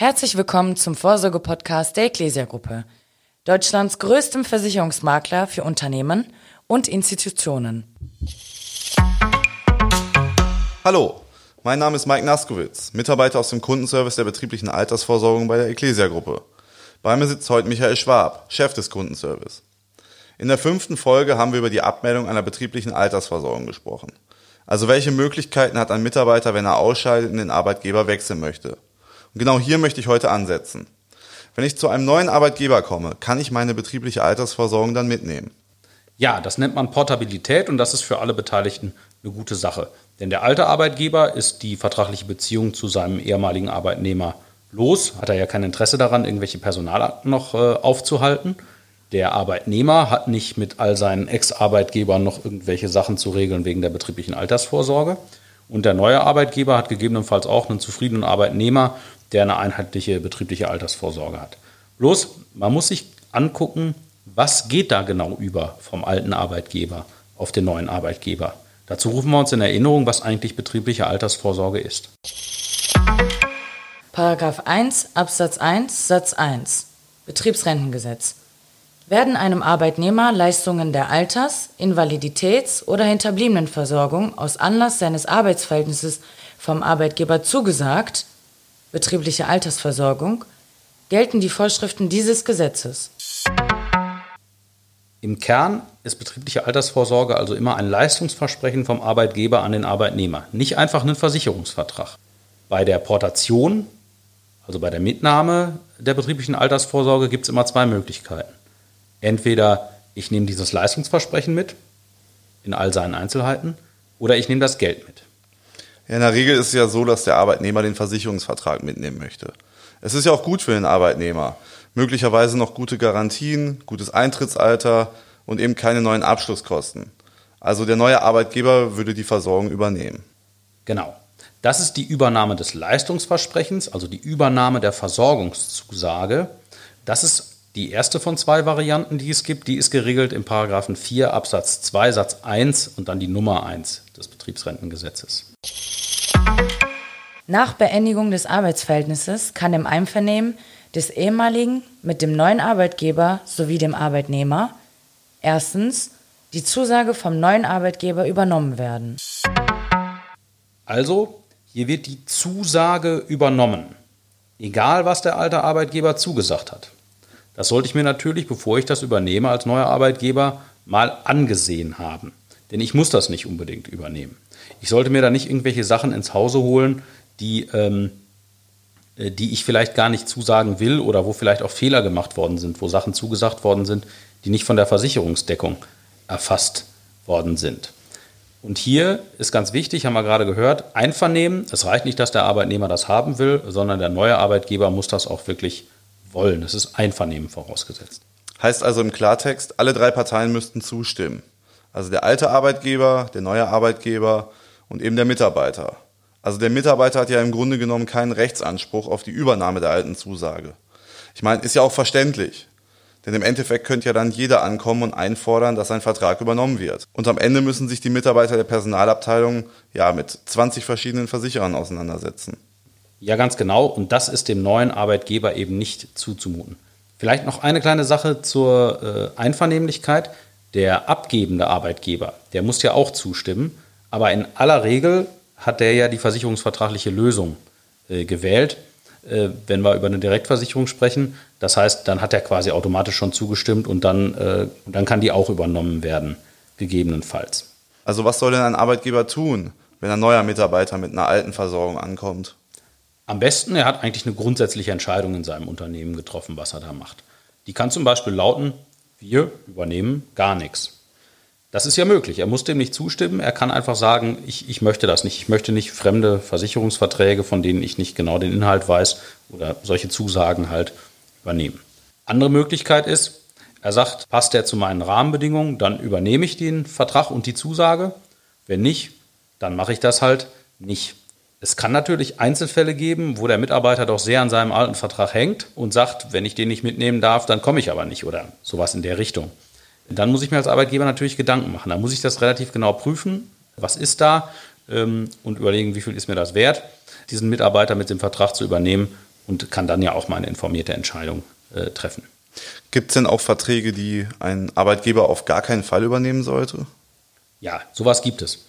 Herzlich willkommen zum Vorsorge-Podcast der Ecclesia Gruppe, Deutschlands größtem Versicherungsmakler für Unternehmen und Institutionen. Hallo, mein Name ist Mike Naskowitz, Mitarbeiter aus dem Kundenservice der betrieblichen Altersversorgung bei der Ecclesia Gruppe. Bei mir sitzt heute Michael Schwab, Chef des Kundenservice. In der fünften Folge haben wir über die Abmeldung einer betrieblichen Altersversorgung gesprochen. Also welche Möglichkeiten hat ein Mitarbeiter, wenn er ausscheidet und den Arbeitgeber wechseln möchte? Und genau hier möchte ich heute ansetzen. Wenn ich zu einem neuen Arbeitgeber komme, kann ich meine betriebliche Altersversorgung dann mitnehmen. Ja, das nennt man Portabilität und das ist für alle Beteiligten eine gute Sache. Denn der alte Arbeitgeber ist die vertragliche Beziehung zu seinem ehemaligen Arbeitnehmer los, hat er ja kein Interesse daran, irgendwelche Personalakten noch äh, aufzuhalten. Der Arbeitnehmer hat nicht mit all seinen Ex-Arbeitgebern noch irgendwelche Sachen zu regeln wegen der betrieblichen Altersvorsorge. Und der neue Arbeitgeber hat gegebenenfalls auch einen zufriedenen Arbeitnehmer, der eine einheitliche betriebliche Altersvorsorge hat. Bloß, man muss sich angucken, was geht da genau über vom alten Arbeitgeber auf den neuen Arbeitgeber. Dazu rufen wir uns in Erinnerung, was eigentlich betriebliche Altersvorsorge ist. Paragraph 1 Absatz 1 Satz 1 Betriebsrentengesetz werden einem Arbeitnehmer Leistungen der Alters-, Invaliditäts- oder Hinterbliebenenversorgung aus Anlass seines Arbeitsverhältnisses vom Arbeitgeber zugesagt, betriebliche Altersversorgung, gelten die Vorschriften dieses Gesetzes. Im Kern ist betriebliche Altersvorsorge also immer ein Leistungsversprechen vom Arbeitgeber an den Arbeitnehmer, nicht einfach ein Versicherungsvertrag. Bei der Portation, also bei der Mitnahme der betrieblichen Altersvorsorge, gibt es immer zwei Möglichkeiten. Entweder ich nehme dieses Leistungsversprechen mit, in all seinen Einzelheiten, oder ich nehme das Geld mit. In der Regel ist es ja so, dass der Arbeitnehmer den Versicherungsvertrag mitnehmen möchte. Es ist ja auch gut für den Arbeitnehmer. Möglicherweise noch gute Garantien, gutes Eintrittsalter und eben keine neuen Abschlusskosten. Also der neue Arbeitgeber würde die Versorgung übernehmen. Genau. Das ist die Übernahme des Leistungsversprechens, also die Übernahme der Versorgungszusage. Das ist die erste von zwei Varianten, die es gibt. Die ist geregelt im Paragraphen 4 Absatz 2 Satz 1 und dann die Nummer 1 des Betriebsrentengesetzes. Nach Beendigung des Arbeitsverhältnisses kann im Einvernehmen des ehemaligen mit dem neuen Arbeitgeber sowie dem Arbeitnehmer erstens die Zusage vom neuen Arbeitgeber übernommen werden. Also, hier wird die Zusage übernommen, egal was der alte Arbeitgeber zugesagt hat. Das sollte ich mir natürlich, bevor ich das übernehme als neuer Arbeitgeber, mal angesehen haben. Denn ich muss das nicht unbedingt übernehmen. Ich sollte mir da nicht irgendwelche Sachen ins Hause holen, die, ähm, äh, die ich vielleicht gar nicht zusagen will oder wo vielleicht auch Fehler gemacht worden sind, wo Sachen zugesagt worden sind, die nicht von der Versicherungsdeckung erfasst worden sind. Und hier ist ganz wichtig, haben wir gerade gehört, Einvernehmen. Es reicht nicht, dass der Arbeitnehmer das haben will, sondern der neue Arbeitgeber muss das auch wirklich wollen. Es ist Einvernehmen vorausgesetzt. Heißt also im Klartext, alle drei Parteien müssten zustimmen. Also der alte Arbeitgeber, der neue Arbeitgeber und eben der Mitarbeiter. Also der Mitarbeiter hat ja im Grunde genommen keinen Rechtsanspruch auf die Übernahme der alten Zusage. Ich meine, ist ja auch verständlich. Denn im Endeffekt könnte ja dann jeder ankommen und einfordern, dass sein Vertrag übernommen wird. Und am Ende müssen sich die Mitarbeiter der Personalabteilung ja mit 20 verschiedenen Versicherern auseinandersetzen. Ja, ganz genau. Und das ist dem neuen Arbeitgeber eben nicht zuzumuten. Vielleicht noch eine kleine Sache zur äh, Einvernehmlichkeit. Der abgebende Arbeitgeber, der muss ja auch zustimmen. Aber in aller Regel hat der ja die versicherungsvertragliche Lösung äh, gewählt, äh, wenn wir über eine Direktversicherung sprechen. Das heißt, dann hat er quasi automatisch schon zugestimmt und dann, äh, dann kann die auch übernommen werden, gegebenenfalls. Also was soll denn ein Arbeitgeber tun, wenn ein neuer Mitarbeiter mit einer alten Versorgung ankommt? Am besten, er hat eigentlich eine grundsätzliche Entscheidung in seinem Unternehmen getroffen, was er da macht. Die kann zum Beispiel lauten, wir übernehmen gar nichts. Das ist ja möglich. Er muss dem nicht zustimmen. Er kann einfach sagen, ich, ich möchte das nicht. Ich möchte nicht fremde Versicherungsverträge, von denen ich nicht genau den Inhalt weiß oder solche Zusagen halt übernehmen. Andere Möglichkeit ist, er sagt, passt der zu meinen Rahmenbedingungen, dann übernehme ich den Vertrag und die Zusage. Wenn nicht, dann mache ich das halt nicht. Es kann natürlich Einzelfälle geben, wo der Mitarbeiter doch sehr an seinem alten Vertrag hängt und sagt, wenn ich den nicht mitnehmen darf, dann komme ich aber nicht oder sowas in der Richtung. Dann muss ich mir als Arbeitgeber natürlich Gedanken machen. Dann muss ich das relativ genau prüfen, was ist da ähm, und überlegen, wie viel ist mir das wert, diesen Mitarbeiter mit dem Vertrag zu übernehmen und kann dann ja auch mal eine informierte Entscheidung äh, treffen. Gibt es denn auch Verträge, die ein Arbeitgeber auf gar keinen Fall übernehmen sollte? Ja, sowas gibt es.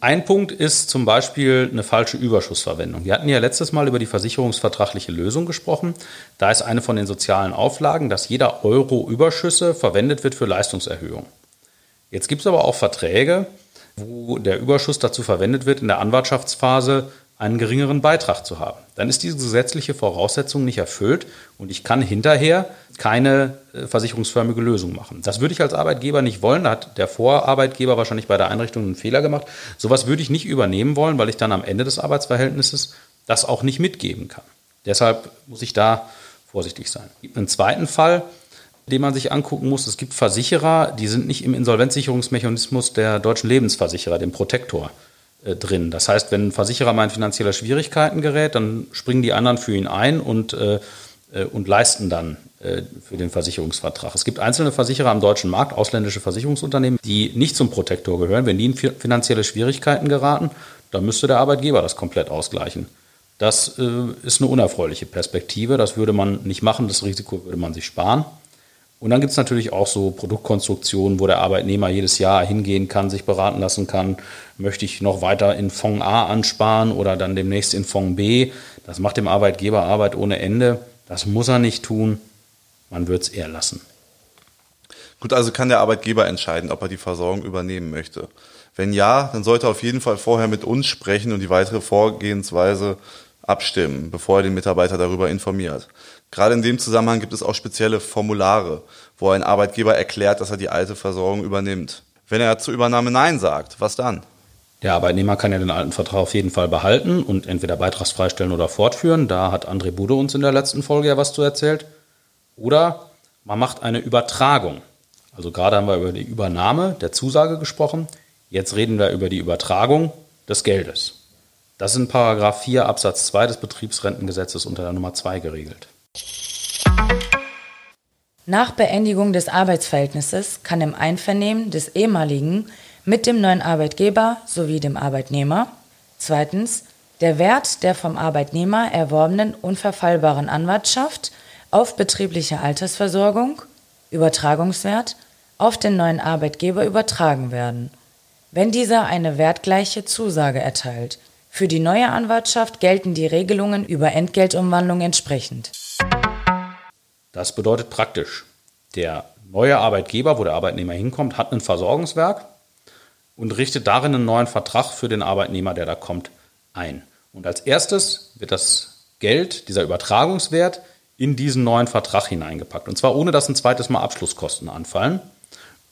Ein Punkt ist zum Beispiel eine falsche Überschussverwendung. Wir hatten ja letztes Mal über die versicherungsvertragliche Lösung gesprochen. Da ist eine von den sozialen Auflagen, dass jeder Euro Überschüsse verwendet wird für Leistungserhöhung. Jetzt gibt es aber auch Verträge, wo der Überschuss dazu verwendet wird, in der Anwartschaftsphase einen geringeren Beitrag zu haben. Dann ist diese gesetzliche Voraussetzung nicht erfüllt und ich kann hinterher keine äh, versicherungsförmige Lösung machen. Das würde ich als Arbeitgeber nicht wollen. Da hat der Vorarbeitgeber wahrscheinlich bei der Einrichtung einen Fehler gemacht. Sowas würde ich nicht übernehmen wollen, weil ich dann am Ende des Arbeitsverhältnisses das auch nicht mitgeben kann. Deshalb muss ich da vorsichtig sein. Es gibt einen zweiten Fall, den man sich angucken muss. Es gibt Versicherer, die sind nicht im Insolvenzsicherungsmechanismus der deutschen Lebensversicherer, dem Protektor, äh, drin. Das heißt, wenn ein Versicherer mal in finanzielle Schwierigkeiten gerät, dann springen die anderen für ihn ein und, äh, äh und leisten dann äh, für den Versicherungsvertrag. Es gibt einzelne Versicherer am deutschen Markt, ausländische Versicherungsunternehmen, die nicht zum Protektor gehören. Wenn die in finanzielle Schwierigkeiten geraten, dann müsste der Arbeitgeber das komplett ausgleichen. Das äh, ist eine unerfreuliche Perspektive. Das würde man nicht machen. Das Risiko würde man sich sparen. Und dann gibt es natürlich auch so Produktkonstruktionen, wo der Arbeitnehmer jedes Jahr hingehen kann, sich beraten lassen kann, möchte ich noch weiter in Fonds A ansparen oder dann demnächst in Fonds B. Das macht dem Arbeitgeber Arbeit ohne Ende. Das muss er nicht tun. Man wird es eher lassen. Gut, also kann der Arbeitgeber entscheiden, ob er die Versorgung übernehmen möchte. Wenn ja, dann sollte er auf jeden Fall vorher mit uns sprechen und die weitere Vorgehensweise abstimmen, bevor er den Mitarbeiter darüber informiert. Gerade in dem Zusammenhang gibt es auch spezielle Formulare, wo ein Arbeitgeber erklärt, dass er die alte Versorgung übernimmt. Wenn er zur Übernahme Nein sagt, was dann? Der Arbeitnehmer kann ja den alten Vertrag auf jeden Fall behalten und entweder beitragsfrei stellen oder fortführen. Da hat André Bude uns in der letzten Folge ja was zu erzählt. Oder man macht eine Übertragung. Also gerade haben wir über die Übernahme der Zusage gesprochen. Jetzt reden wir über die Übertragung des Geldes. Das ist in Paragraph 4 Absatz 2 des Betriebsrentengesetzes unter der Nummer 2 geregelt. Nach Beendigung des Arbeitsverhältnisses kann im Einvernehmen des ehemaligen mit dem neuen Arbeitgeber sowie dem Arbeitnehmer zweitens der Wert der vom Arbeitnehmer erworbenen unverfallbaren Anwartschaft auf betriebliche Altersversorgung Übertragungswert auf den neuen Arbeitgeber übertragen werden, wenn dieser eine wertgleiche Zusage erteilt für die neue Anwartschaft gelten die Regelungen über Entgeltumwandlung entsprechend. Das bedeutet praktisch, der neue Arbeitgeber, wo der Arbeitnehmer hinkommt, hat ein Versorgungswerk und richtet darin einen neuen Vertrag für den Arbeitnehmer, der da kommt, ein. Und als erstes wird das Geld, dieser Übertragungswert, in diesen neuen Vertrag hineingepackt. Und zwar ohne, dass ein zweites Mal Abschlusskosten anfallen.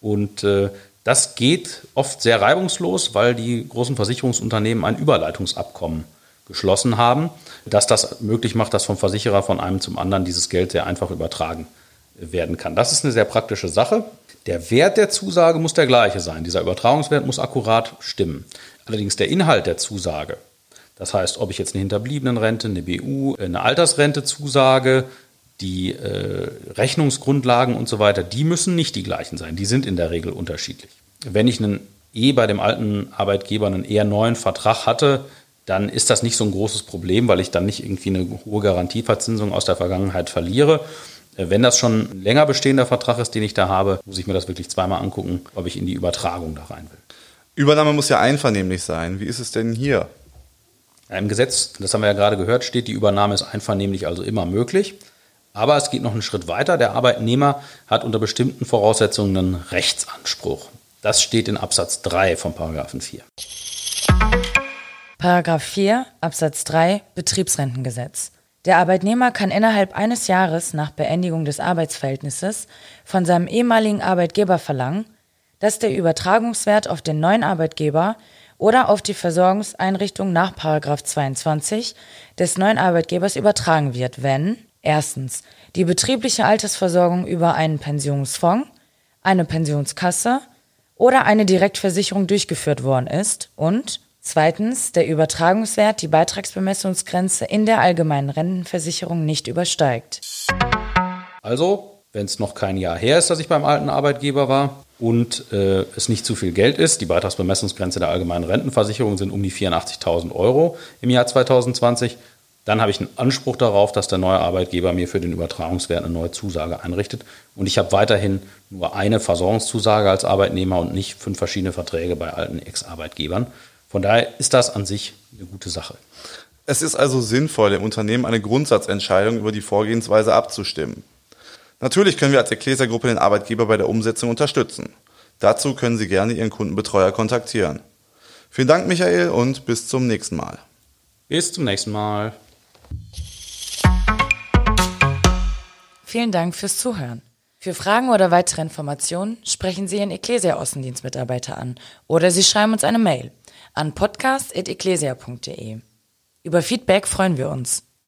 Und äh, das geht oft sehr reibungslos, weil die großen Versicherungsunternehmen ein Überleitungsabkommen geschlossen haben, dass das möglich macht, dass vom Versicherer von einem zum anderen dieses Geld sehr einfach übertragen werden kann. Das ist eine sehr praktische Sache. Der Wert der Zusage muss der gleiche sein. Dieser Übertragungswert muss akkurat stimmen. Allerdings der Inhalt der Zusage, das heißt, ob ich jetzt eine Hinterbliebenenrente, eine BU, eine Altersrente zusage, die äh, Rechnungsgrundlagen und so weiter, die müssen nicht die gleichen sein. Die sind in der Regel unterschiedlich. Wenn ich einen eh bei dem alten Arbeitgeber einen eher neuen Vertrag hatte, dann ist das nicht so ein großes Problem, weil ich dann nicht irgendwie eine hohe Garantieverzinsung aus der Vergangenheit verliere. Äh, wenn das schon ein länger bestehender Vertrag ist, den ich da habe, muss ich mir das wirklich zweimal angucken, ob ich in die Übertragung da rein will. Übernahme muss ja einvernehmlich sein. Wie ist es denn hier? Im Gesetz, das haben wir ja gerade gehört, steht, die Übernahme ist einvernehmlich also immer möglich. Aber es geht noch einen Schritt weiter. Der Arbeitnehmer hat unter bestimmten Voraussetzungen einen Rechtsanspruch. Das steht in Absatz 3 von Paragraphen 4. Paragraph 4 Absatz 3 Betriebsrentengesetz. Der Arbeitnehmer kann innerhalb eines Jahres nach Beendigung des Arbeitsverhältnisses von seinem ehemaligen Arbeitgeber verlangen, dass der Übertragungswert auf den neuen Arbeitgeber oder auf die Versorgungseinrichtung nach 22 des neuen Arbeitgebers übertragen wird, wenn Erstens die betriebliche Altersversorgung über einen Pensionsfonds, eine Pensionskasse oder eine Direktversicherung durchgeführt worden ist und zweitens der Übertragungswert die Beitragsbemessungsgrenze in der allgemeinen Rentenversicherung nicht übersteigt. Also, wenn es noch kein Jahr her ist, dass ich beim alten Arbeitgeber war und äh, es nicht zu viel Geld ist, die Beitragsbemessungsgrenze der allgemeinen Rentenversicherung sind um die 84.000 Euro im Jahr 2020, dann habe ich einen Anspruch darauf, dass der neue Arbeitgeber mir für den Übertragungswert eine neue Zusage einrichtet. Und ich habe weiterhin nur eine Versorgungszusage als Arbeitnehmer und nicht fünf verschiedene Verträge bei alten Ex-Arbeitgebern. Von daher ist das an sich eine gute Sache. Es ist also sinnvoll, im Unternehmen eine Grundsatzentscheidung über die Vorgehensweise abzustimmen. Natürlich können wir als Ecclesia-Gruppe den Arbeitgeber bei der Umsetzung unterstützen. Dazu können Sie gerne Ihren Kundenbetreuer kontaktieren. Vielen Dank, Michael, und bis zum nächsten Mal. Bis zum nächsten Mal. Vielen Dank fürs Zuhören. Für Fragen oder weitere Informationen sprechen Sie Ihren Ecclesia-Außendienstmitarbeiter an oder Sie schreiben uns eine Mail an podcast.ecclesia.de. Über Feedback freuen wir uns.